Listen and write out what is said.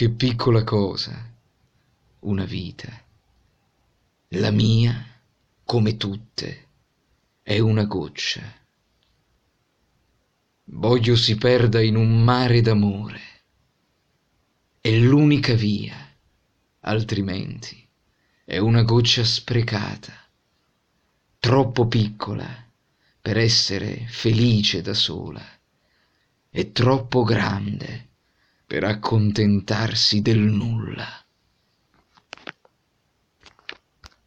Che piccola cosa, una vita. La mia, come tutte, è una goccia. Voglio si perda in un mare d'amore. È l'unica via, altrimenti è una goccia sprecata, troppo piccola per essere felice da sola e troppo grande per accontentarsi del nulla.